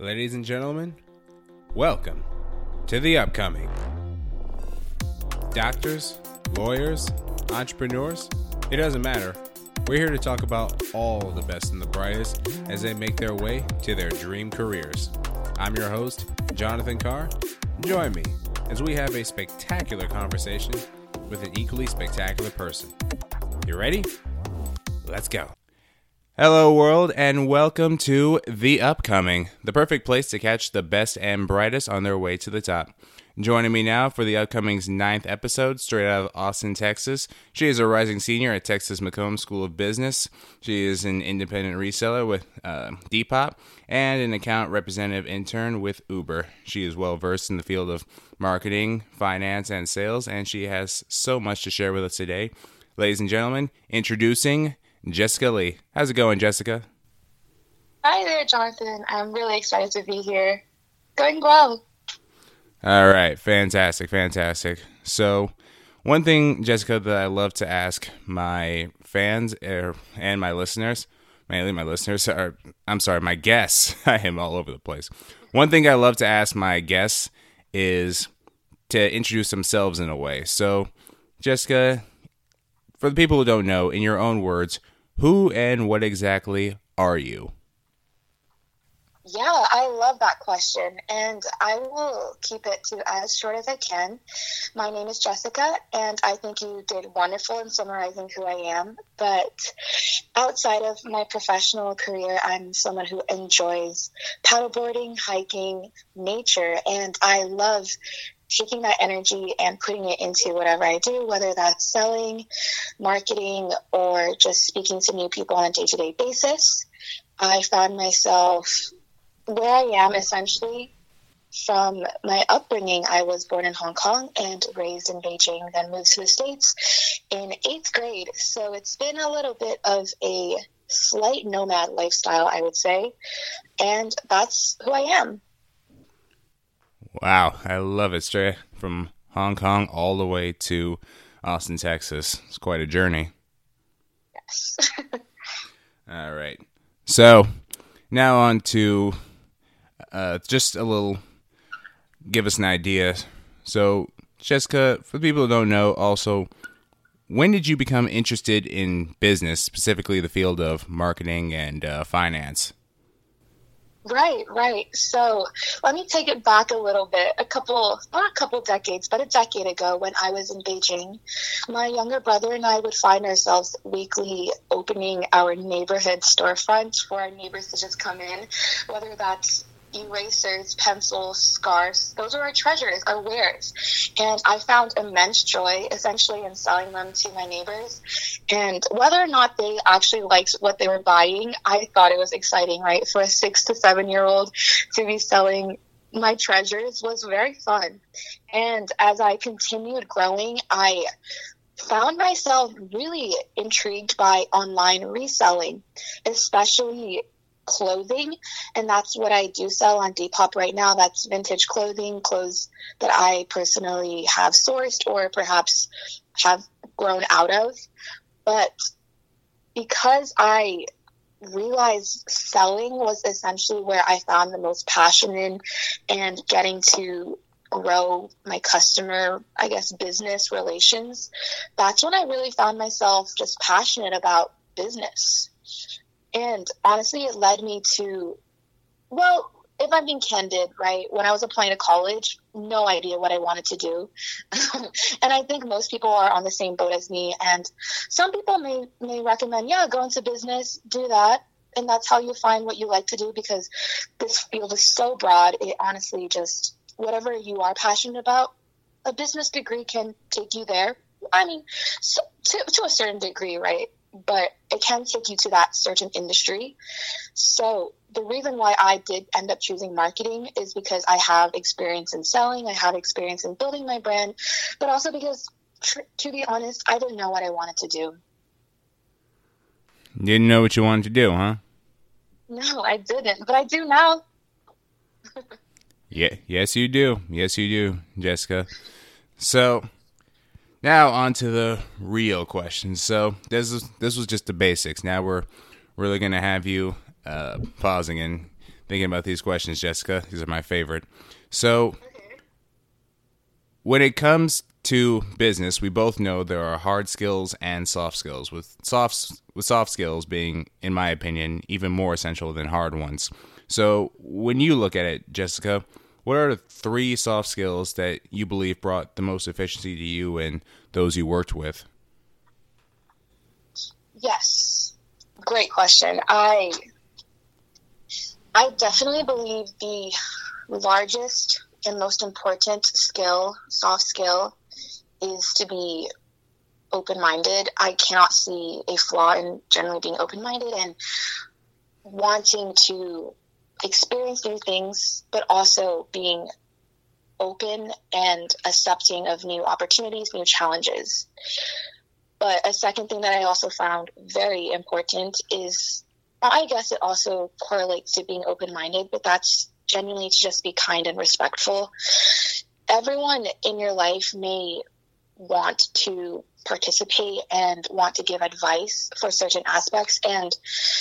Ladies and gentlemen, welcome to the upcoming. Doctors, lawyers, entrepreneurs, it doesn't matter. We're here to talk about all the best and the brightest as they make their way to their dream careers. I'm your host, Jonathan Carr. Join me as we have a spectacular conversation with an equally spectacular person. You ready? Let's go. Hello, world, and welcome to The Upcoming, the perfect place to catch the best and brightest on their way to the top. Joining me now for The Upcoming's ninth episode, straight out of Austin, Texas. She is a rising senior at Texas McComb School of Business. She is an independent reseller with uh, Depop and an account representative intern with Uber. She is well versed in the field of marketing, finance, and sales, and she has so much to share with us today. Ladies and gentlemen, introducing Jessica Lee. How's it going, Jessica? Hi there, Jonathan. I'm really excited to be here. Going well. All right, fantastic, fantastic. So, one thing, Jessica, that I love to ask my fans er, and my listeners, mainly my listeners, are I'm sorry, my guests. I am all over the place. One thing I love to ask my guests is to introduce themselves in a way. So, Jessica, for the people who don't know, in your own words, who and what exactly are you? Yeah, I love that question, and I will keep it to as short as I can. My name is Jessica, and I think you did wonderful in summarizing who I am. But outside of my professional career, I'm someone who enjoys paddleboarding, hiking, nature, and I love taking that energy and putting it into whatever I do, whether that's selling, marketing, or just speaking to new people on a day to day basis. I found myself where I am essentially from my upbringing. I was born in Hong Kong and raised in Beijing, then moved to the States in eighth grade. So it's been a little bit of a slight nomad lifestyle, I would say. And that's who I am. Wow, I love it. Straight from Hong Kong all the way to Austin, Texas. It's quite a journey. Yes. all right. So now on to uh, just a little give us an idea. So, Jessica, for the people who don't know, also, when did you become interested in business, specifically the field of marketing and uh, finance? Right, right. So let me take it back a little bit. A couple, not a couple decades, but a decade ago when I was in Beijing, my younger brother and I would find ourselves weekly opening our neighborhood storefront for our neighbors to just come in, whether that's erasers, pencils, scarves. Those are our treasures, our wares. And I found immense joy essentially in selling them to my neighbors. And whether or not they actually liked what they were buying, I thought it was exciting, right? For a six to seven year old to be selling my treasures was very fun. And as I continued growing, I found myself really intrigued by online reselling, especially clothing and that's what I do sell on Depop right now. That's vintage clothing, clothes that I personally have sourced or perhaps have grown out of. But because I realized selling was essentially where I found the most passion in and getting to grow my customer, I guess, business relations, that's when I really found myself just passionate about business. And honestly, it led me to, well, if I'm being candid, right, when I was applying to college, no idea what I wanted to do. and I think most people are on the same boat as me. And some people may, may recommend, yeah, go into business, do that. And that's how you find what you like to do because this field is so broad. It honestly just, whatever you are passionate about, a business degree can take you there. I mean, so, to, to a certain degree, right? but it can take you to that certain industry. So the reason why I did end up choosing marketing is because I have experience in selling, I have experience in building my brand, but also because, tr- to be honest, I didn't know what I wanted to do. Didn't know what you wanted to do, huh? No, I didn't, but I do now. yeah, yes, you do. Yes, you do, Jessica. So, now on to the real questions. So this is this was just the basics. Now we're really gonna have you uh, pausing and thinking about these questions, Jessica. These are my favorite. So, when it comes to business, we both know there are hard skills and soft skills. With soft with soft skills being, in my opinion, even more essential than hard ones. So, when you look at it, Jessica, what are the three soft skills that you believe brought the most efficiency to you and those you worked with? Yes, great question. I I definitely believe the largest and most important skill, soft skill, is to be open minded. I cannot see a flaw in generally being open minded and wanting to experience new things, but also being open and accepting of new opportunities, new challenges. But a second thing that I also found very important is I guess it also correlates to being open minded, but that's genuinely to just be kind and respectful. Everyone in your life may want to participate and want to give advice for certain aspects. And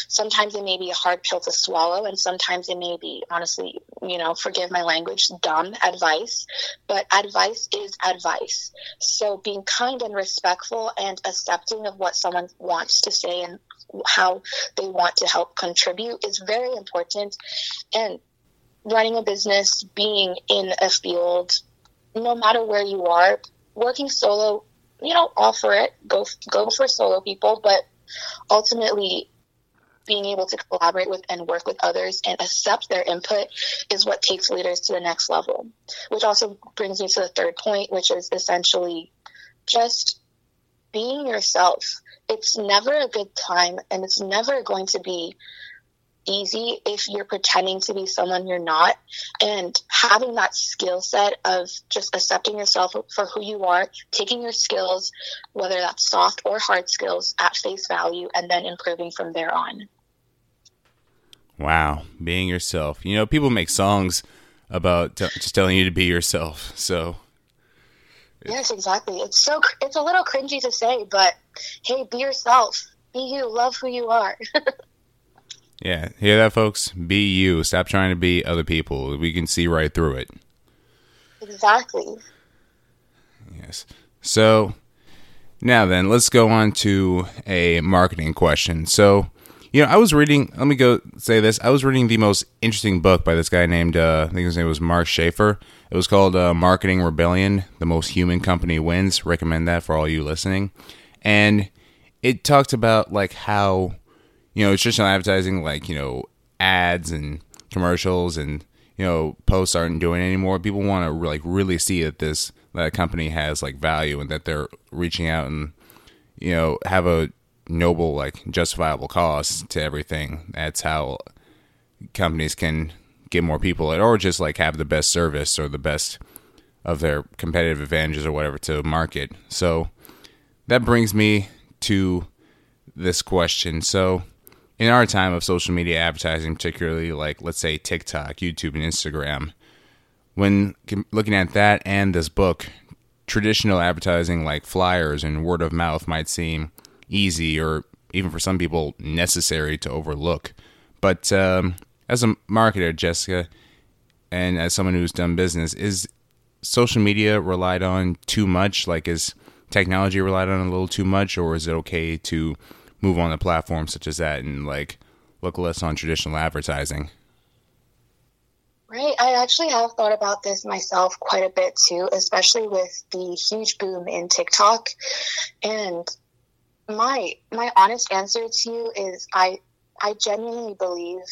sometimes it may be a hard pill to swallow and sometimes it may be honestly you know forgive my language dumb advice. But advice is advice. So being kind and respectful and accepting of what someone wants to say and how they want to help contribute is very important. And running a business being in a field no matter where you are working solo, you know, offer it, go go for solo people, but ultimately being able to collaborate with and work with others and accept their input is what takes leaders to the next level. Which also brings me to the third point, which is essentially just being yourself. It's never a good time and it's never going to be easy if you're pretending to be someone you're not. And having that skill set of just accepting yourself for who you are taking your skills whether that's soft or hard skills at face value and then improving from there on. Wow. Being yourself. You know people make songs about t- just telling you to be yourself. So yes exactly. It's so it's a little cringy to say but hey be yourself. Be you. Love who you are Yeah, hear that, folks? Be you. Stop trying to be other people. We can see right through it. Exactly. Yes. So now then, let's go on to a marketing question. So, you know, I was reading. Let me go say this. I was reading the most interesting book by this guy named. Uh, I think his name was Mark Schaefer. It was called uh, "Marketing Rebellion: The Most Human Company Wins." Recommend that for all you listening. And it talked about like how you know, traditional advertising like, you know, ads and commercials and, you know, posts aren't doing anymore. People want to like really see that this that company has like value and that they're reaching out and, you know, have a noble, like justifiable cost to everything. That's how companies can get more people or just like have the best service or the best of their competitive advantages or whatever to market. So that brings me to this question. So in our time of social media advertising, particularly like let's say TikTok, YouTube, and Instagram, when looking at that and this book, traditional advertising like flyers and word of mouth might seem easy or even for some people necessary to overlook. But um, as a marketer, Jessica, and as someone who's done business, is social media relied on too much? Like, is technology relied on a little too much, or is it okay to move on to platforms such as that and like look less on traditional advertising. Right. I actually have thought about this myself quite a bit too, especially with the huge boom in TikTok. And my my honest answer to you is I I genuinely believe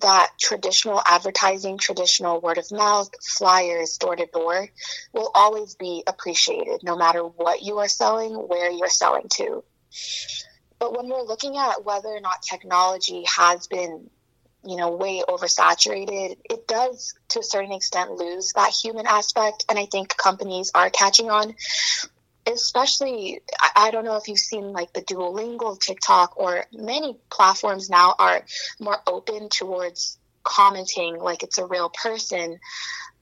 that traditional advertising, traditional word of mouth, flyers, door to door will always be appreciated no matter what you are selling, where you're selling to. But when we're looking at whether or not technology has been, you know, way oversaturated, it does to a certain extent lose that human aspect. And I think companies are catching on. Especially, I don't know if you've seen like the Duolingo, TikTok, or many platforms now are more open towards commenting like it's a real person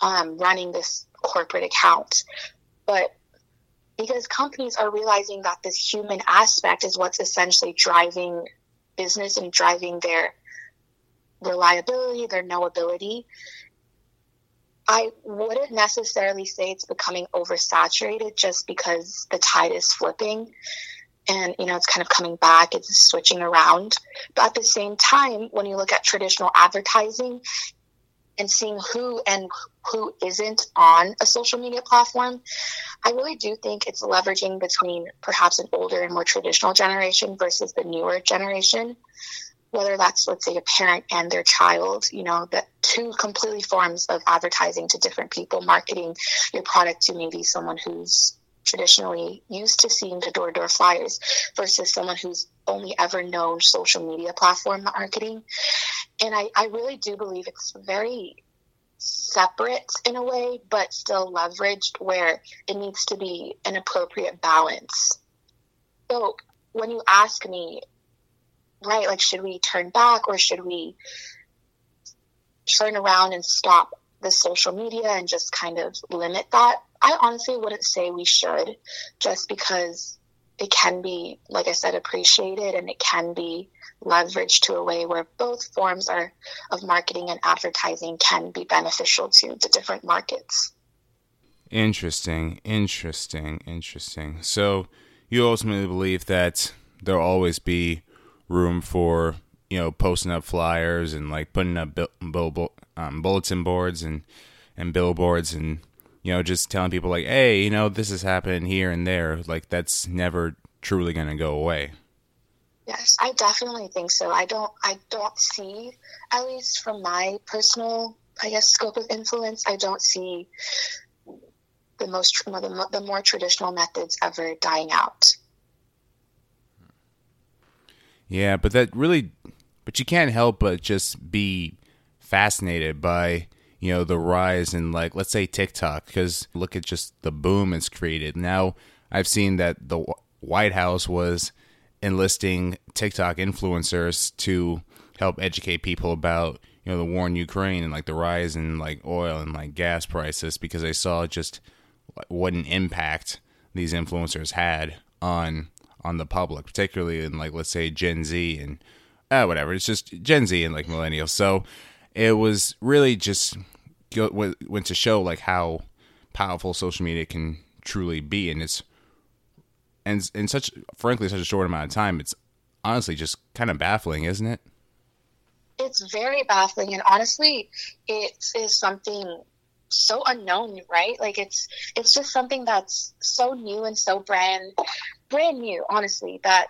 um, running this corporate account. But because companies are realizing that this human aspect is what's essentially driving business and driving their reliability, their knowability. I wouldn't necessarily say it's becoming oversaturated just because the tide is flipping and you know it's kind of coming back it's switching around but at the same time when you look at traditional advertising and seeing who and who isn't on a social media platform i really do think it's leveraging between perhaps an older and more traditional generation versus the newer generation whether that's let's say a parent and their child you know that two completely forms of advertising to different people marketing your product to maybe someone who's traditionally used to seeing the door to door flyers versus someone who's only ever known social media platform marketing. And I, I really do believe it's very separate in a way, but still leveraged where it needs to be an appropriate balance. So when you ask me, right, like, should we turn back or should we turn around and stop the social media and just kind of limit that? I honestly wouldn't say we should just because it can be, like I said, appreciated and it can be leveraged to a way where both forms are of marketing and advertising can be beneficial to the different markets. Interesting, interesting, interesting. So you ultimately believe that there'll always be room for you know posting up flyers and like putting up um, bulletin boards and and billboards and you know, just telling people like, hey, you know, this is happening here and there, like that's never truly going to go away. Yes, I definitely think so. I don't, I don't see, at least from my personal, I guess, scope of influence, I don't see the most, the, the more traditional methods ever dying out. Yeah, but that really, but you can't help but just be fascinated by you know the rise in like let's say TikTok because look at just the boom it's created. Now I've seen that the White House was enlisting TikTok influencers to help educate people about you know the war in Ukraine and like the rise in like oil and like gas prices because I saw just what an impact these influencers had on on the public, particularly in like let's say Gen Z and uh, whatever. It's just Gen Z and like millennials. So it was really just went to show like how powerful social media can truly be, and it's and in such frankly such a short amount of time, it's honestly just kind of baffling, isn't it? It's very baffling, and honestly, it is something so unknown, right? Like it's it's just something that's so new and so brand brand new, honestly, that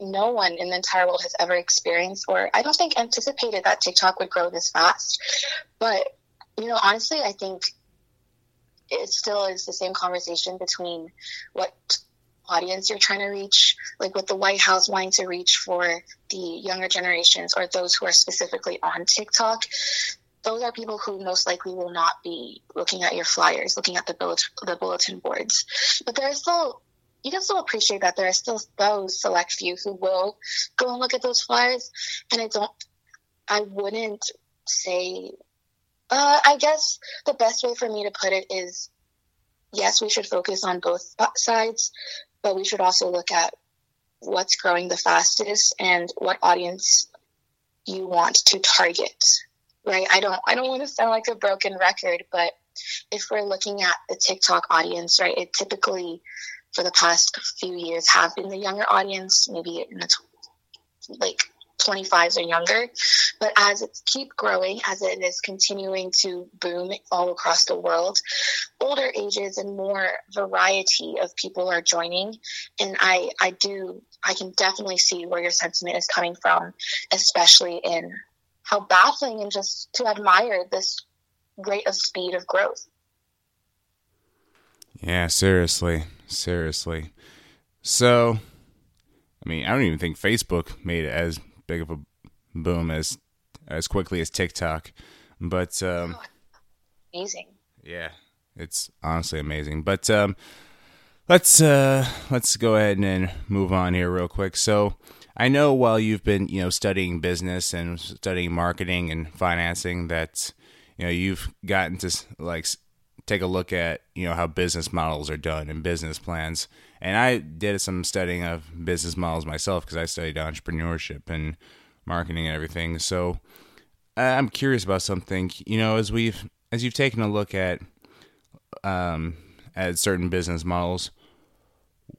no one in the entire world has ever experienced or I don't think anticipated that TikTok would grow this fast. But you know, honestly, I think it still is the same conversation between what audience you're trying to reach, like with the White House wanting to reach for the younger generations or those who are specifically on TikTok. Those are people who most likely will not be looking at your flyers, looking at the bullet, the bulletin boards. But there are still, you can still appreciate that there are still those select few who will go and look at those flyers. And I don't, I wouldn't say uh, I guess the best way for me to put it is yes, we should focus on both sides, but we should also look at what's growing the fastest and what audience you want to target. Right? I don't I don't want to sound like a broken record, but if we're looking at the TikTok audience, right, it typically for the past few years have been the younger audience, maybe in the like 25s or younger. But as it keep growing, as it is continuing to boom all across the world, older ages and more variety of people are joining. And I, I do, I can definitely see where your sentiment is coming from, especially in how baffling and just to admire this rate of speed of growth. Yeah, seriously, seriously. So, I mean, I don't even think Facebook made it as big of a boom as as quickly as TikTok. But um, oh, amazing. Yeah, it's honestly amazing. But um, let's uh, let's go ahead and move on here real quick. So I know while you've been you know studying business and studying marketing and financing that you know you've gotten to like take a look at you know how business models are done and business plans and I did some studying of business models myself because I studied entrepreneurship and marketing and everything. So I'm curious about something. You know, as we've as you've taken a look at um, at certain business models,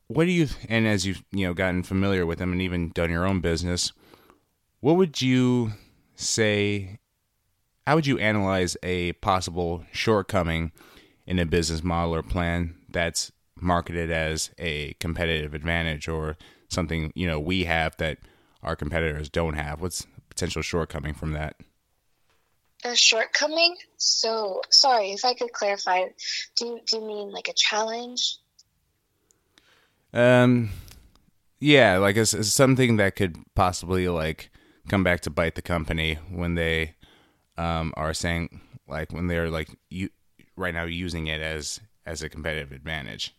what do you and as you've you know gotten familiar with them and even done your own business, what would you say? How would you analyze a possible shortcoming in a business model or plan that's marketed as a competitive advantage or something you know we have that our competitors don't have? What's potential shortcoming from that? A shortcoming? So sorry if I could clarify. Do you, do you mean like a challenge? Um, yeah, like it's, it's something that could possibly like come back to bite the company when they um, are saying like when they're like you right now using it as as a competitive advantage.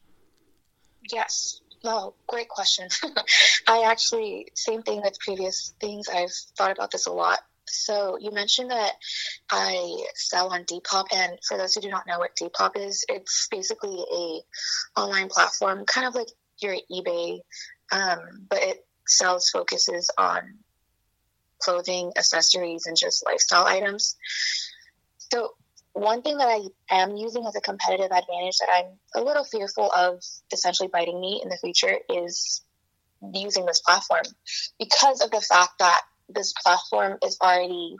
Yes. No, great question. I actually same thing with previous things. I've thought about this a lot. So you mentioned that I sell on Depop, and for those who do not know what Depop is, it's basically a online platform, kind of like your eBay, um, but it sells focuses on clothing, accessories, and just lifestyle items. So one thing that I am using as a competitive advantage that I'm a little fearful of essentially biting me in the future is using this platform because of the fact that this platform is already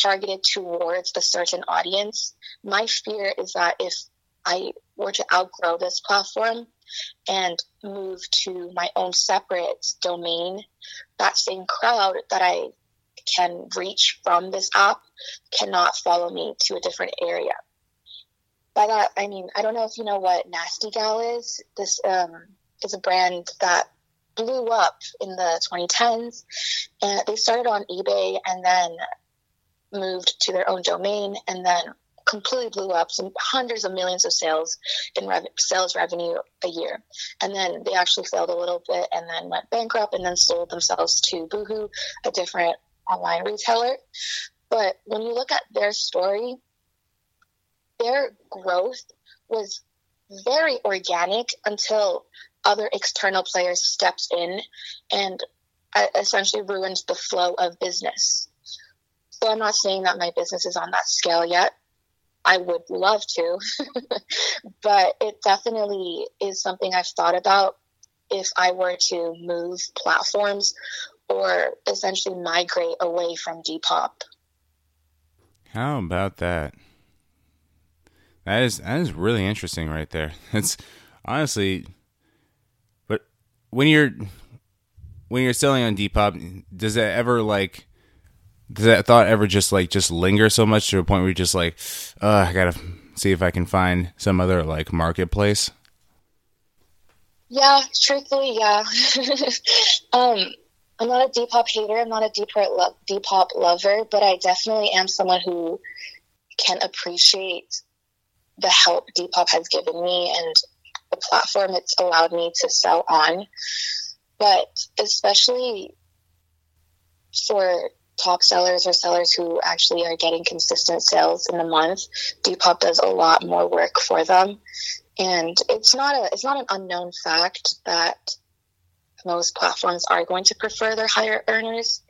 targeted towards a certain audience. My fear is that if I were to outgrow this platform and move to my own separate domain, that same crowd that I can reach from this app cannot follow me to a different area. By that, I mean, I don't know if you know what Nasty Gal is. This um, is a brand that blew up in the 2010s. And they started on eBay and then moved to their own domain and then completely blew up some hundreds of millions of sales in rev- sales revenue a year and then they actually failed a little bit and then went bankrupt and then sold themselves to boohoo a different online retailer. But when you look at their story, their growth was very organic until other external players stepped in and uh, essentially ruined the flow of business. So I'm not saying that my business is on that scale yet. I would love to, but it definitely is something I've thought about if I were to move platforms or essentially migrate away from Depop. How about that? That is that is really interesting right there. It's honestly but when you're when you're selling on Depop, does that ever like does that thought ever just like just linger so much to a point where you're just like, uh, I gotta see if I can find some other like marketplace? Yeah, truthfully, yeah. um, I'm not a deep Depop hater. I'm not a Depop lo- lover, but I definitely am someone who can appreciate the help deep Depop has given me and the platform it's allowed me to sell on. But especially for top sellers or sellers who actually are getting consistent sales in the month, deep Depop does a lot more work for them. And it's not a it's not an unknown fact that most platforms are going to prefer their higher earners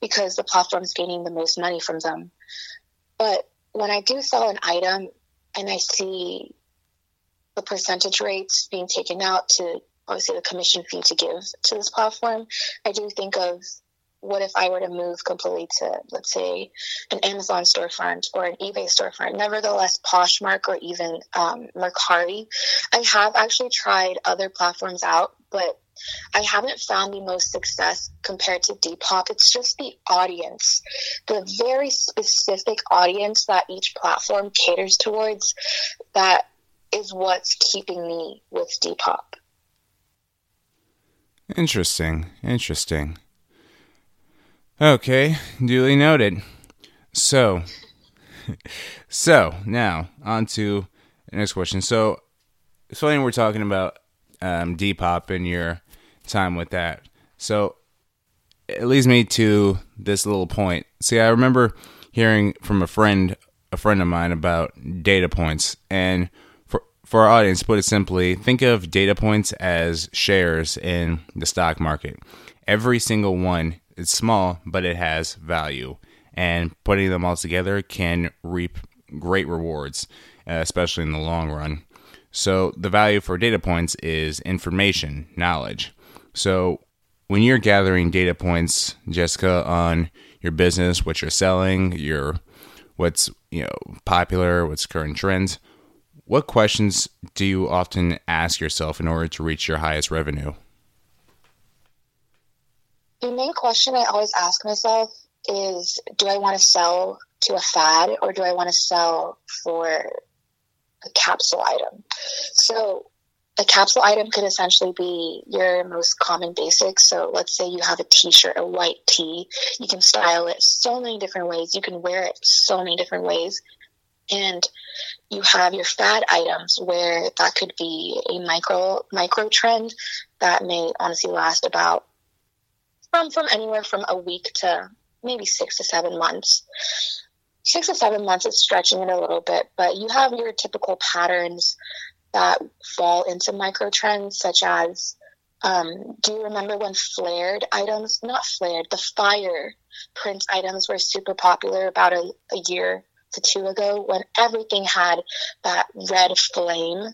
because the platform's gaining the most money from them. But when I do sell an item and I see the percentage rates being taken out to obviously the commission fee to give to this platform, I do think of what if I were to move completely to, let's say, an Amazon storefront or an eBay storefront, nevertheless, Poshmark or even um, Mercari. I have actually tried other platforms out, but I haven't found the most success compared to Depop. It's just the audience, the very specific audience that each platform caters towards that is what's keeping me with Depop. Interesting. Interesting. Okay, duly noted. So, so now on to the next question. So, funny we're talking about um, Depop and your time with that. So it leads me to this little point. See, I remember hearing from a friend, a friend of mine, about data points, and for for our audience, put it simply, think of data points as shares in the stock market. Every single one is small, but it has value, and putting them all together can reap great rewards, uh, especially in the long run. So, the value for data points is information, knowledge. So, when you're gathering data points, Jessica, on your business, what you're selling, your what's you know popular, what's current trends, what questions do you often ask yourself in order to reach your highest revenue? The main question I always ask myself is do I want to sell to a fad or do I want to sell for a capsule item? So a capsule item could essentially be your most common basics. So let's say you have a t-shirt, a white tee. You can style it so many different ways. You can wear it so many different ways. And you have your fad items where that could be a micro micro trend that may honestly last about from from anywhere from a week to maybe six to seven months. Six to seven months is stretching it a little bit, but you have your typical patterns that fall into micro trends, such as um, do you remember when flared items, not flared, the fire print items were super popular about a, a year to two ago when everything had that red flame?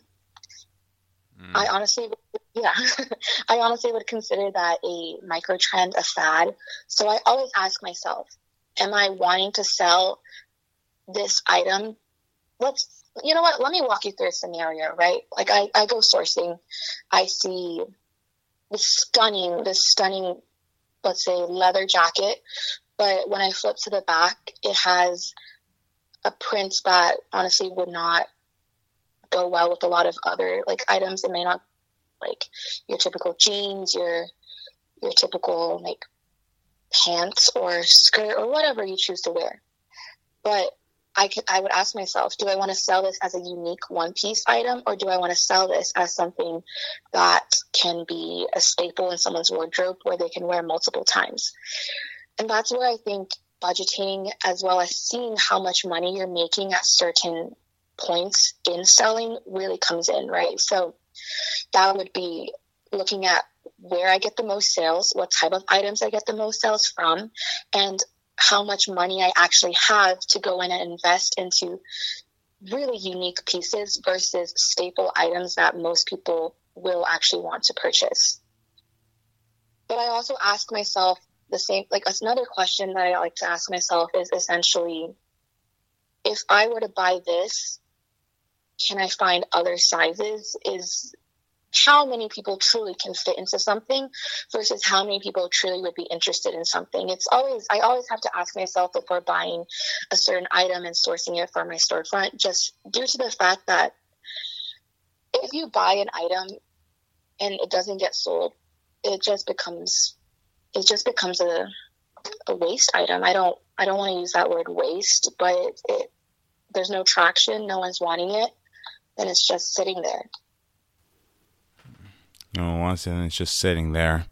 Mm. I honestly, yeah, I honestly would consider that a micro trend, a fad. So I always ask myself, am I wanting to sell this item? Let's you know what? Let me walk you through a scenario, right? Like I, I go sourcing, I see this stunning, this stunning, let's say leather jacket, but when I flip to the back, it has a print that honestly would not go well with a lot of other like items. It may not like your typical jeans, your your typical like pants or skirt or whatever you choose to wear. But I could I would ask myself, do I want to sell this as a unique one piece item or do I want to sell this as something that can be a staple in someone's wardrobe where they can wear multiple times? And that's where I think budgeting as well as seeing how much money you're making at certain points in selling really comes in, right? So that would be looking at where I get the most sales, what type of items I get the most sales from, and how much money I actually have to go in and invest into really unique pieces versus staple items that most people will actually want to purchase. But I also ask myself the same, like another question that I like to ask myself is essentially if I were to buy this, can I find other sizes? Is how many people truly can fit into something versus how many people truly would be interested in something. It's always, I always have to ask myself before buying a certain item and sourcing it for my storefront, just due to the fact that if you buy an item and it doesn't get sold, it just becomes, it just becomes a, a waste item. I don't, I don't want to use that word waste, but it, it there's no traction, no one's wanting it, and it's just sitting there. Oh, once and it's just sitting there.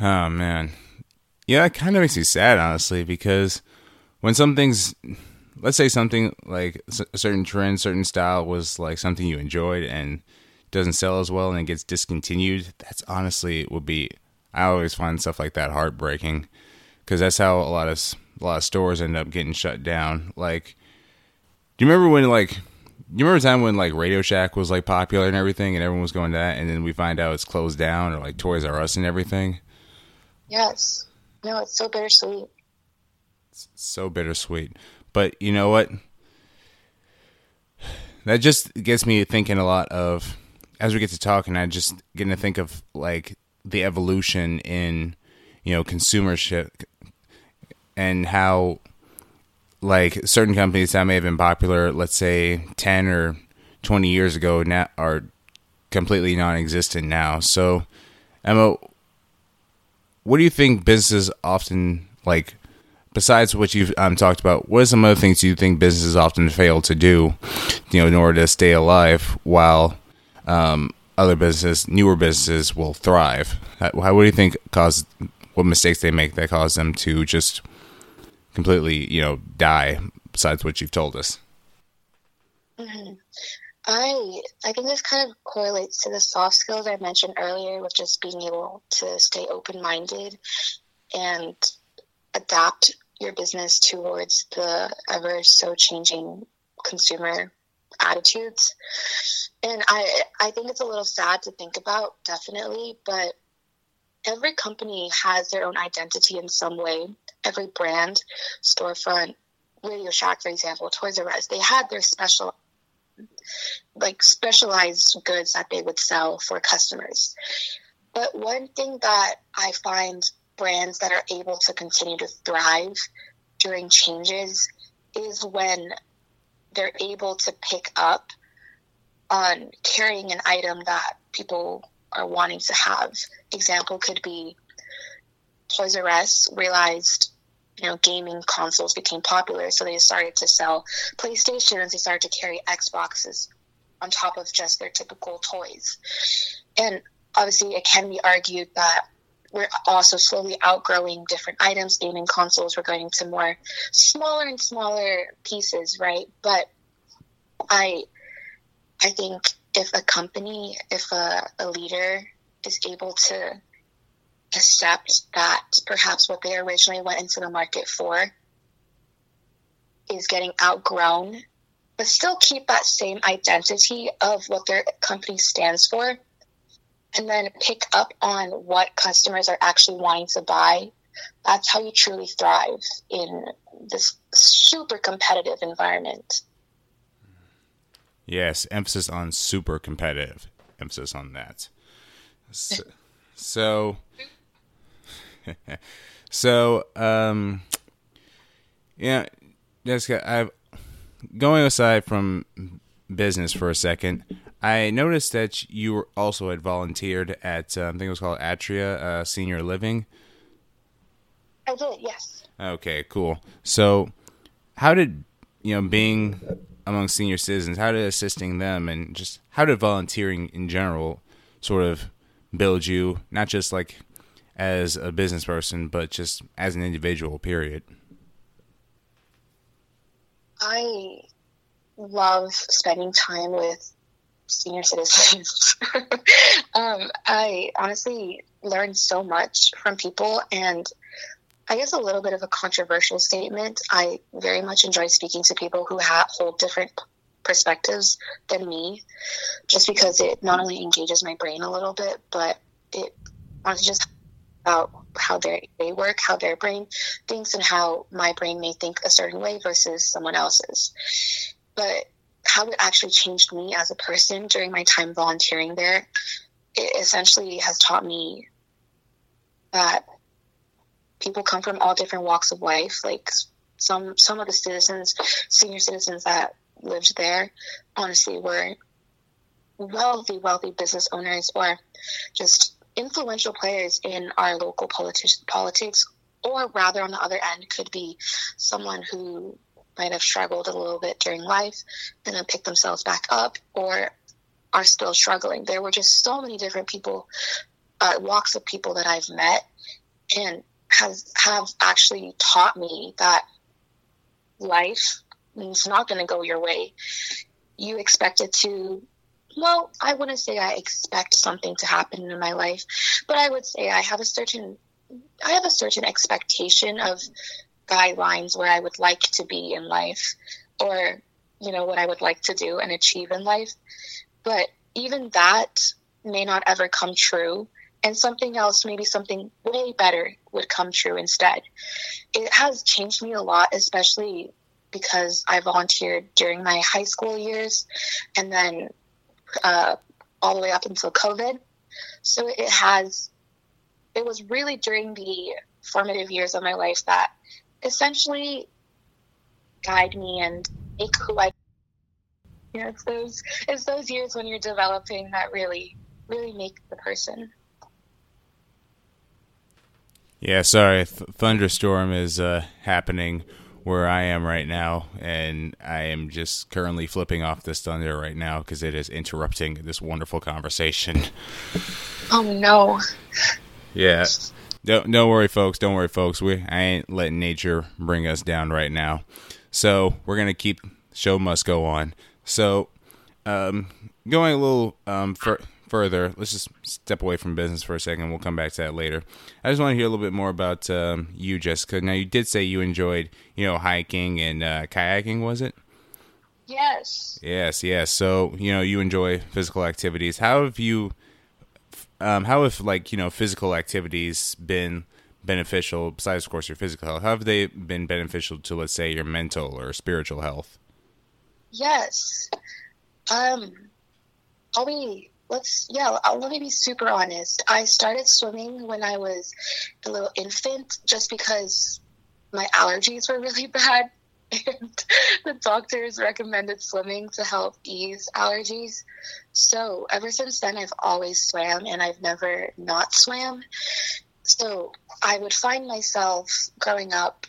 Oh man, yeah, it kind of makes me sad, honestly, because when something's, let's say something like a certain trend, certain style was like something you enjoyed and doesn't sell as well and it gets discontinued. That's honestly would be. I always find stuff like that heartbreaking because that's how a lot of a lot of stores end up getting shut down. Like, do you remember when like you remember a time when like Radio Shack was like popular and everything, and everyone was going to that, and then we find out it's closed down, or like Toys R Us and everything. Yes. No, it's so bittersweet. It's so bittersweet, but you know what? That just gets me thinking a lot of as we get to talking. I just getting to think of like the evolution in you know consumership and how like certain companies that may have been popular, let's say 10 or 20 years ago, now are completely non-existent now. So, Emma, what do you think businesses often like? Besides what you've um, talked about, what are some other things you think businesses often fail to do, you know, in order to stay alive while um, other businesses, newer businesses, will thrive? How, how, what do you think cause what mistakes they make that cause them to just completely, you know, die besides what you've told us? Mm-hmm. I I think this kind of correlates to the soft skills I mentioned earlier, with just being able to stay open minded and adapt your business towards the ever so changing consumer attitudes. And I I think it's a little sad to think about, definitely, but every company has their own identity in some way. Every brand, storefront, Radio Shack, for example, Toys R Us, they had their special like specialized goods that they would sell for customers. But one thing that I find brands that are able to continue to thrive during changes is when they're able to pick up on carrying an item that people are wanting to have. Example could be Toys R Us realized you know gaming consoles became popular, so they started to sell PlayStations. They started to carry Xboxes on top of just their typical toys, and obviously it can be argued that we're also slowly outgrowing different items. Gaming consoles, we're going to more smaller and smaller pieces, right? But I, I think if a company, if a, a leader is able to accept that perhaps what they originally went into the market for is getting outgrown, but still keep that same identity of what their company stands for, and then pick up on what customers are actually wanting to buy, that's how you truly thrive in this super competitive environment. Yes, emphasis on super competitive. Emphasis on that. So, so, so um, yeah, Jessica, I've going aside from business for a second. I noticed that you also had volunteered at, uh, I think it was called Atria uh, Senior Living. I did, yes. Okay, cool. So, how did you know being among senior citizens? How did assisting them and just how did volunteering in general sort of build you, not just like as a business person, but just as an individual? Period. I love spending time with senior citizens. um, I honestly learned so much from people, and I guess a little bit of a controversial statement. I very much enjoy speaking to people who have, hold different perspectives than me, just because it not only engages my brain a little bit, but it honestly just about how they they work, how their brain thinks, and how my brain may think a certain way versus someone else's. But how it actually changed me as a person during my time volunteering there, it essentially has taught me that people come from all different walks of life. Like some some of the citizens, senior citizens that lived there, honestly were wealthy, wealthy business owners or just influential players in our local politi- politics, or rather, on the other end, could be someone who might have struggled a little bit during life and then pick themselves back up or are still struggling. There were just so many different people, uh, walks of people that I've met and has have actually taught me that life is not going to go your way. You expect it to. Well, I wouldn't say I expect something to happen in my life, but I would say I have a certain I have a certain expectation of guidelines where I would like to be in life or, you know, what I would like to do and achieve in life. But even that may not ever come true. And something else, maybe something way better, would come true instead. It has changed me a lot, especially because I volunteered during my high school years and then uh, all the way up until COVID. So it has, it was really during the formative years of my life that essentially guide me and make who I. You know, it's those it's those years when you're developing that really really make the person. Yeah, sorry, Th- thunderstorm is uh, happening where I am right now, and I am just currently flipping off this thunder right now because it is interrupting this wonderful conversation. Oh no! Yeah, don't don't worry, folks. Don't worry, folks. We I ain't letting nature bring us down right now. So we're gonna keep show must go on. So, um, going a little um, fur- further, let's just step away from business for a second. We'll come back to that later. I just want to hear a little bit more about um, you, Jessica. Now, you did say you enjoyed, you know, hiking and uh, kayaking. Was it? Yes. Yes, yes. So you know, you enjoy physical activities. How have you? Um, how have like you know physical activities been beneficial besides, of course, your physical health? How have they been beneficial to, let's say, your mental or spiritual health? Yes. Um, I'll be let's yeah let me be super honest. I started swimming when i was a little infant just because my allergies were really bad. And the doctors recommended swimming to help ease allergies. So ever since then i've always swam and i've never not swam. So i would find myself growing up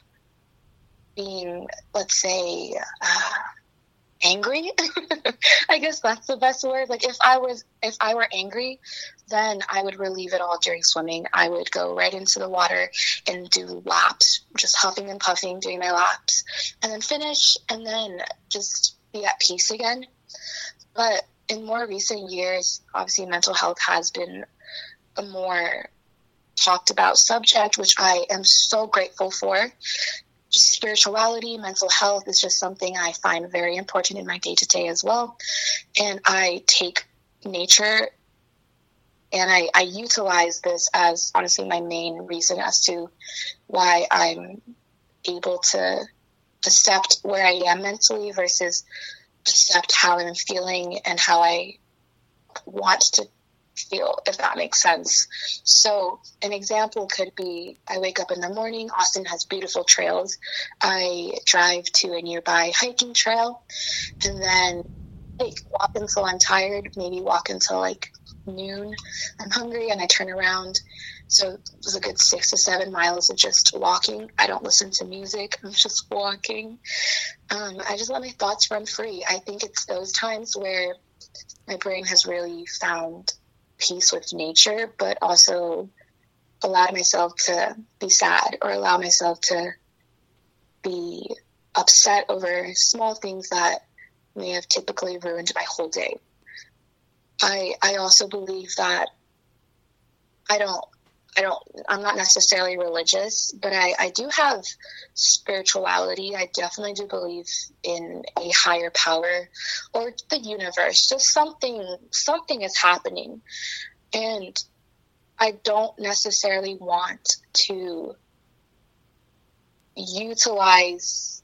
being let's say uh, angry? I guess that's the best word. Like if i was if i were angry then i would relieve it all during swimming. I would go right into the water and do laps just huffing and puffing doing my laps and then finish and then just be at peace again. But in more recent years obviously mental health has been a more talked about subject which i am so grateful for just spirituality, mental health is just something I find very important in my day to day as well. And I take nature and I, I utilize this as honestly my main reason as to why I'm able to accept where I am mentally versus accept how I'm feeling and how I want to feel, if that makes sense. So, an example could be I wake up in the morning, Austin has beautiful trails. I drive to a nearby hiking trail and then like, walk until I'm tired, maybe walk until like noon. I'm hungry and I turn around. So it was a good six to seven miles of just walking. I don't listen to music. I'm just walking. Um, I just let my thoughts run free. I think it's those times where my brain has really found peace with nature, but also allow myself to be sad or allow myself to be upset over small things that may have typically ruined my whole day. I I also believe that I don't I don't I'm not necessarily religious, but I, I do have spirituality. I definitely do believe in a higher power or the universe. Just something something is happening. And I don't necessarily want to utilize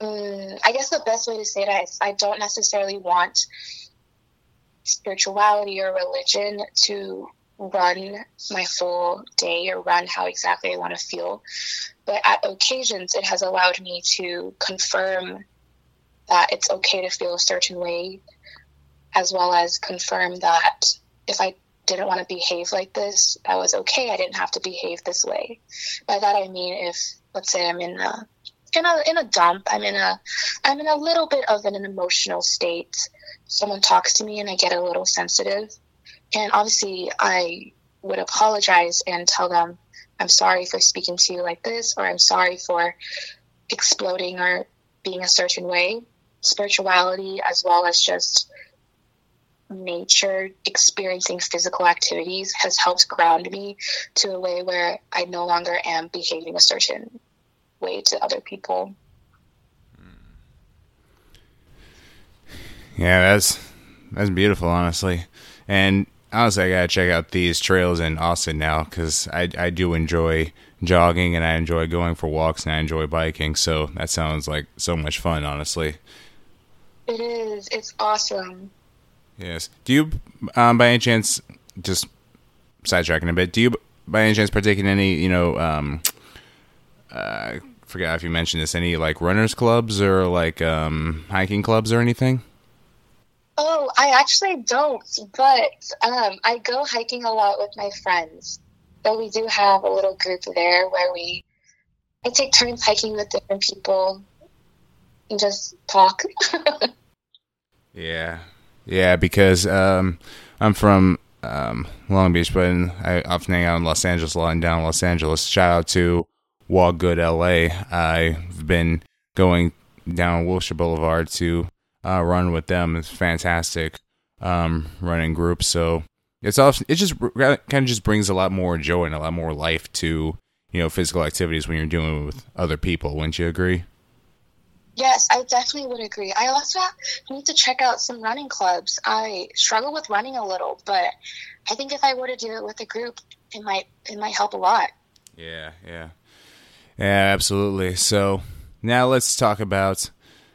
um, I guess the best way to say that is I don't necessarily want spirituality or religion to run my full day or run how exactly I want to feel. But at occasions, it has allowed me to confirm that it's okay to feel a certain way, as well as confirm that if I didn't want to behave like this, that was okay. I didn't have to behave this way. By that I mean if, let's say, I'm in a in a in a dump, I'm in a I'm in a little bit of an emotional state. Someone talks to me and I get a little sensitive and obviously, I would apologize and tell them, I'm sorry for speaking to you like this, or I'm sorry for exploding or being a certain way. Spirituality, as well as just nature, experiencing physical activities, has helped ground me to a way where I no longer am behaving a certain way to other people. Hmm. Yeah, that's that's beautiful, honestly. And honestly, I gotta check out these trails in Austin now because I I do enjoy jogging and I enjoy going for walks and I enjoy biking. So that sounds like so much fun, honestly. It is. It's awesome. Yes. Do you, um, by any chance, just sidetracking a bit, do you by any chance partake in any, you know, um, uh, forgot if you mentioned this, any like runners clubs or like um, hiking clubs or anything? Oh, I actually don't, but um, I go hiking a lot with my friends. So we do have a little group there where we I take turns hiking with different people and just talk. yeah, yeah, because um, I'm from um, Long Beach, but I often hang out in Los Angeles a lot and down in Los Angeles. Shout out to Walk Good LA. I've been going down Wilshire Boulevard to uh, run with them. It's fantastic. um, running groups. So it's also it just kind of just brings a lot more joy and a lot more life to you know physical activities when you're doing with other people. Wouldn't you agree? Yes, I definitely would agree. I also need to check out some running clubs. I struggle with running a little, but I think if I were to do it with a group, it might it might help a lot. Yeah, yeah, yeah, absolutely. So now let's talk about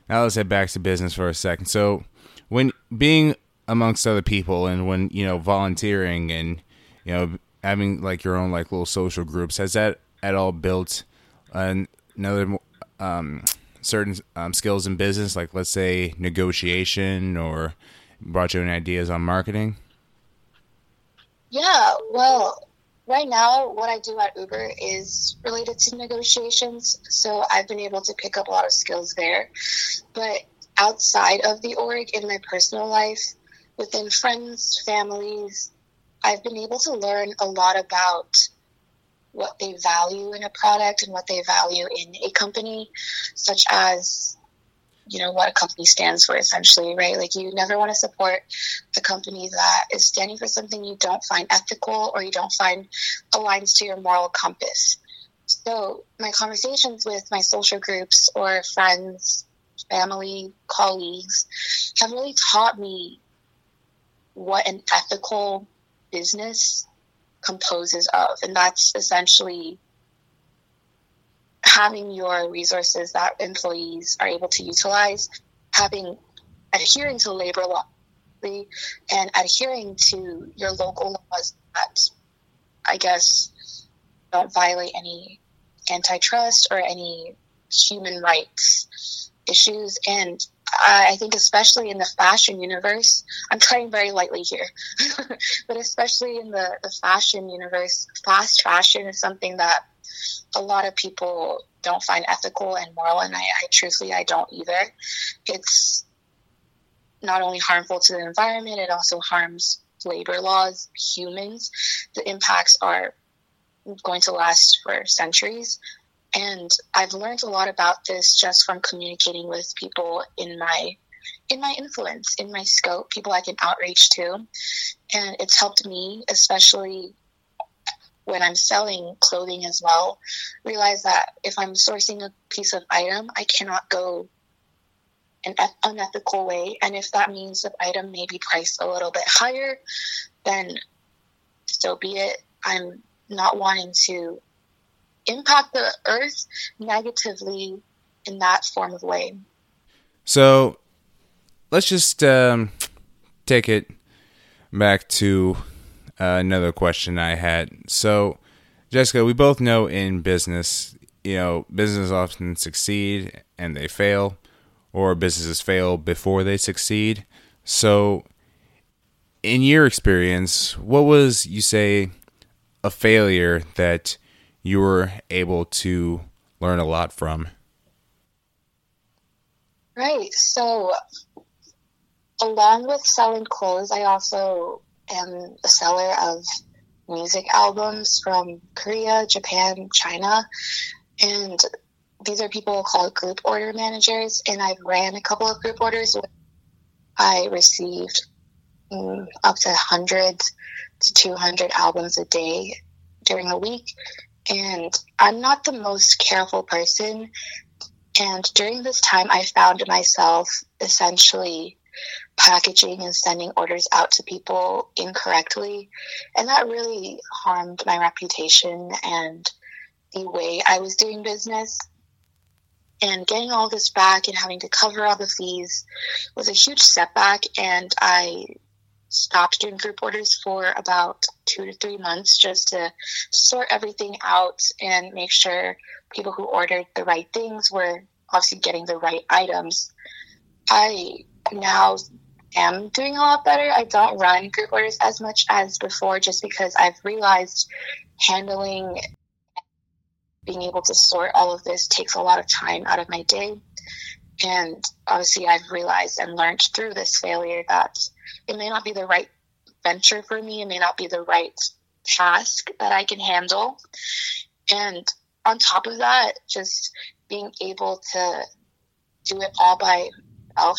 now let's head back to business for a second. So when being amongst other people and when you know volunteering and you know having like your own like little social groups has that at all built another um, certain um, skills in business like let's say negotiation or brought you any ideas on marketing yeah well right now what i do at uber is related to negotiations so i've been able to pick up a lot of skills there. But outside of the org in my personal life within friends, families, I've been able to learn a lot about what they value in a product and what they value in a company, such as, you know, what a company stands for essentially, right? Like you never want to support a company that is standing for something you don't find ethical or you don't find aligns to your moral compass. So my conversations with my social groups or friends, family, colleagues have really taught me what an ethical business composes of. And that's essentially having your resources that employees are able to utilize, having adhering to labor law and adhering to your local laws that I guess don't violate any antitrust or any human rights issues. And I think especially in the fashion universe, I'm trying very lightly here, but especially in the, the fashion universe, fast fashion is something that a lot of people don't find ethical and moral, and I, I truthfully I don't either. It's not only harmful to the environment, it also harms labor laws, humans. The impacts are going to last for centuries. And I've learned a lot about this just from communicating with people in my in my influence, in my scope, people I can outreach to. And it's helped me, especially when I'm selling clothing as well, realize that if I'm sourcing a piece of item, I cannot go an unethical way. And if that means the item may be priced a little bit higher, then so be it. I'm not wanting to impact the earth negatively in that form of way. So let's just um, take it back to uh, another question I had. So, Jessica, we both know in business, you know, businesses often succeed and they fail, or businesses fail before they succeed. So, in your experience, what was, you say, a failure that you were able to learn a lot from? Right. So, along with selling clothes, I also am a seller of music albums from Korea, Japan, China. And these are people called group order managers. And I've ran a couple of group orders. I received um, up to 100 to 200 albums a day during a week. And I'm not the most careful person. And during this time, I found myself essentially packaging and sending orders out to people incorrectly. And that really harmed my reputation and the way I was doing business. And getting all this back and having to cover all the fees was a huge setback. And I stopped doing group orders for about two to three months just to sort everything out and make sure people who ordered the right things were obviously getting the right items. I now am doing a lot better. I don't run group orders as much as before just because I've realized handling being able to sort all of this takes a lot of time out of my day. And obviously, I've realized and learned through this failure that it may not be the right venture for me. It may not be the right task that I can handle. And on top of that, just being able to do it all by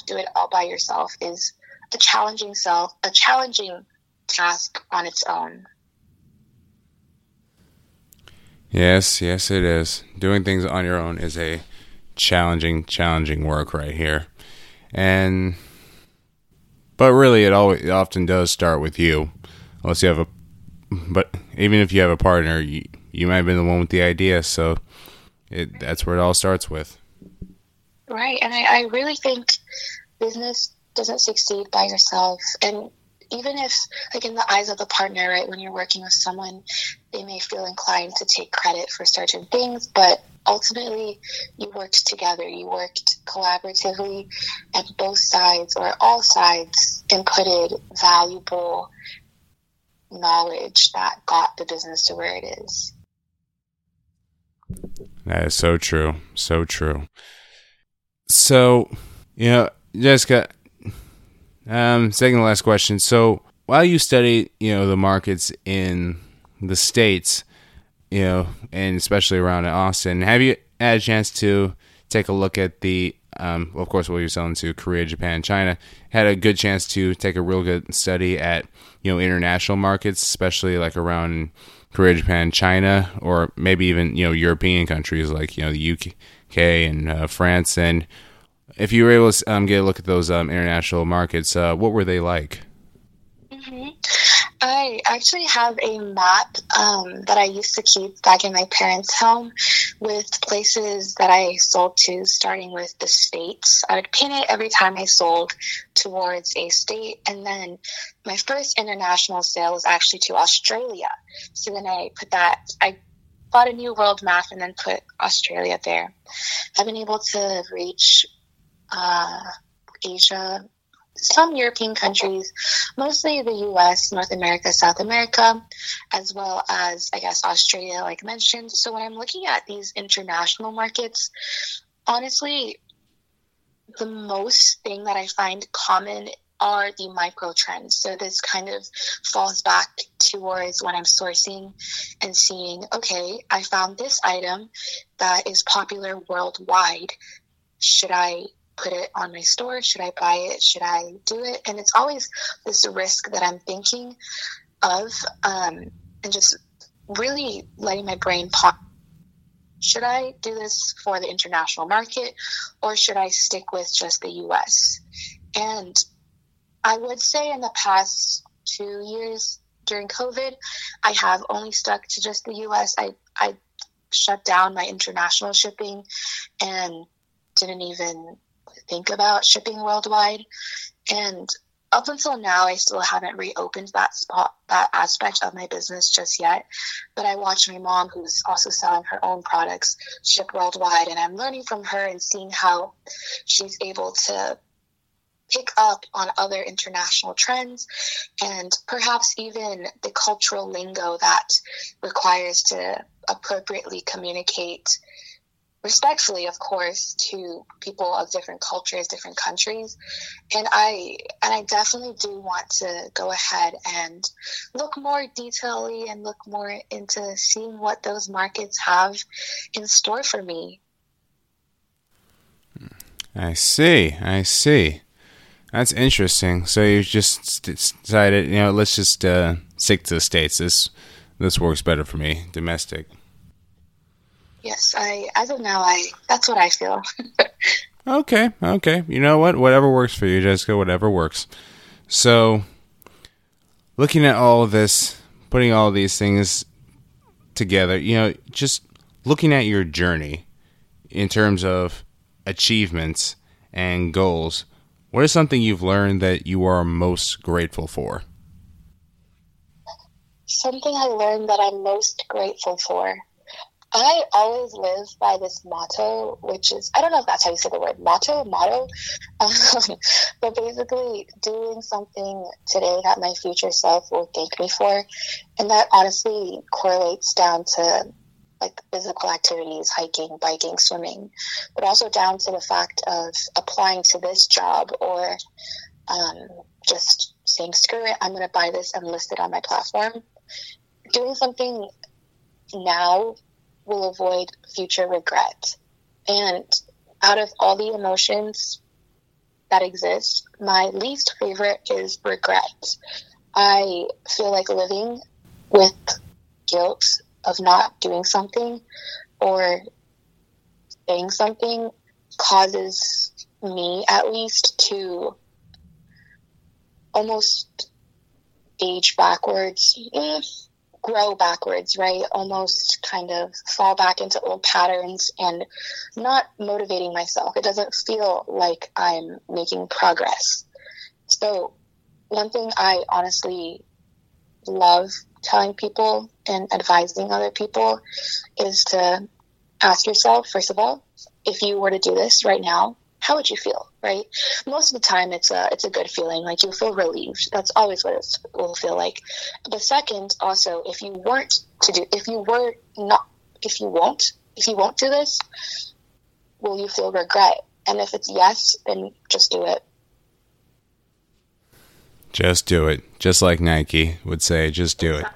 do it all by yourself is a challenging self, a challenging task on its own. Yes, yes, it is. Doing things on your own is a challenging, challenging work right here. And, but really, it always it often does start with you, unless you have a. But even if you have a partner, you, you might have been the one with the idea. So, it that's where it all starts with. Right, and I, I really think business doesn't succeed by yourself, and even if like in the eyes of the partner right when you're working with someone they may feel inclined to take credit for certain things but ultimately you worked together. You worked collaboratively and both sides or all sides inputted valuable knowledge that got the business to where it is. That is so true. So true. So you know jessica um, second to last question. So while you study, you know, the markets in the states, you know, and especially around Austin, have you had a chance to take a look at the, um, of course, what you're selling to Korea, Japan, China? Had a good chance to take a real good study at, you know, international markets, especially like around Korea, Japan, China, or maybe even you know European countries like you know the UK and uh, France and if you were able to um, get a look at those um, international markets, uh, what were they like? Mm-hmm. I actually have a map um, that I used to keep back in my parents' home with places that I sold to, starting with the states. I would pin it every time I sold towards a state. And then my first international sale was actually to Australia. So then I put that, I bought a new world map and then put Australia there. I've been able to reach uh, Asia, some European countries, mostly the US, North America, South America, as well as, I guess, Australia, like I mentioned. So when I'm looking at these international markets, honestly, the most thing that I find common are the micro trends. So this kind of falls back towards when I'm sourcing and seeing, okay, I found this item that is popular worldwide. Should I put it on my store? Should I buy it? Should I do it? And it's always this risk that I'm thinking of um, and just really letting my brain pop. Should I do this for the international market or should I stick with just the US? And I would say in the past two years during COVID, I have only stuck to just the US. I, I shut down my international shipping and didn't even think about shipping worldwide. And up until now, I still haven't reopened that spot, that aspect of my business just yet. But I watch my mom, who's also selling her own products, ship worldwide, and I'm learning from her and seeing how she's able to pick up on other international trends and perhaps even the cultural lingo that requires to appropriately communicate respectfully of course to people of different cultures different countries. And i and i definitely do want to go ahead and look more detailedly and look more into seeing what those markets have in store for me. I see. I see. That's interesting. So you just decided you know let's just uh, stick to the states. This this works better for me domestic Yes, I as of now I that's what I feel. okay, okay. You know what? Whatever works for you, Jessica, whatever works. So looking at all of this, putting all these things together, you know, just looking at your journey in terms of achievements and goals, what is something you've learned that you are most grateful for? Something I learned that I'm most grateful for. I always live by this motto, which is I don't know if that's how you say the word motto, motto, um, but basically doing something today that my future self will thank me for, and that honestly correlates down to like physical activities, hiking, biking, swimming, but also down to the fact of applying to this job or um, just saying, screw it, I'm going to buy this and list it on my platform. Doing something now will avoid future regret. And out of all the emotions, that exist. My least favorite is regret. I feel like living with guilt of not doing something or saying something causes me at least to almost age backwards, eh, grow backwards, right? Almost kind of fall back into old patterns and not motivating myself. It doesn't feel like I'm making progress. So, one thing I honestly love telling people and advising other people is to ask yourself, first of all, if you were to do this right now, how would you feel right? Most of the time it's a it's a good feeling. Like you'll feel relieved. That's always what it will feel like. The second also if you weren't to do if you were not if you won't if you won't do this will you feel regret? And if it's yes then just do it. Just do it. Just like nike would say just do it.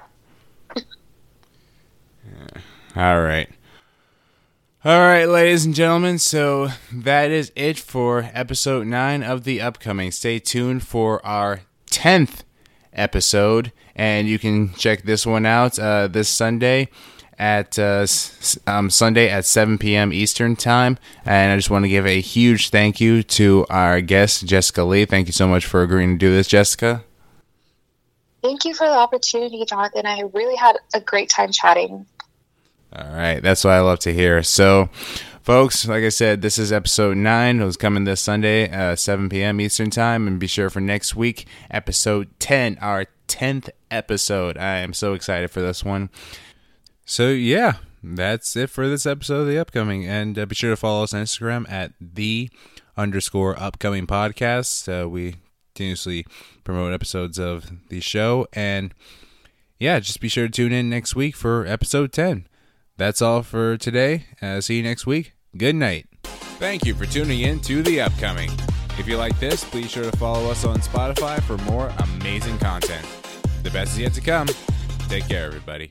Yeah. all right all right, ladies and gentlemen, so that is it for episode 9 of the upcoming. Stay tuned for our 10th episode, and you can check this one out uh, this Sunday at uh, um, Sunday at 7 p.m. Eastern Time. And I just want to give a huge thank you to our guest, Jessica Lee. Thank you so much for agreeing to do this, Jessica. Thank you for the opportunity, Jonathan. I really had a great time chatting. All right, that's what I love to hear. So, folks, like I said, this is episode nine. It was coming this Sunday, uh, 7 p.m. Eastern Time. And be sure for next week, episode 10, our 10th episode. I am so excited for this one. So, yeah, that's it for this episode of the upcoming. And uh, be sure to follow us on Instagram at the underscore upcoming podcast. Uh, we continuously promote episodes of the show. And yeah, just be sure to tune in next week for episode 10. That's all for today. Uh, see you next week. Good night. Thank you for tuning in to the upcoming. If you like this, please sure to follow us on Spotify for more amazing content. The best is yet to come. Take care, everybody.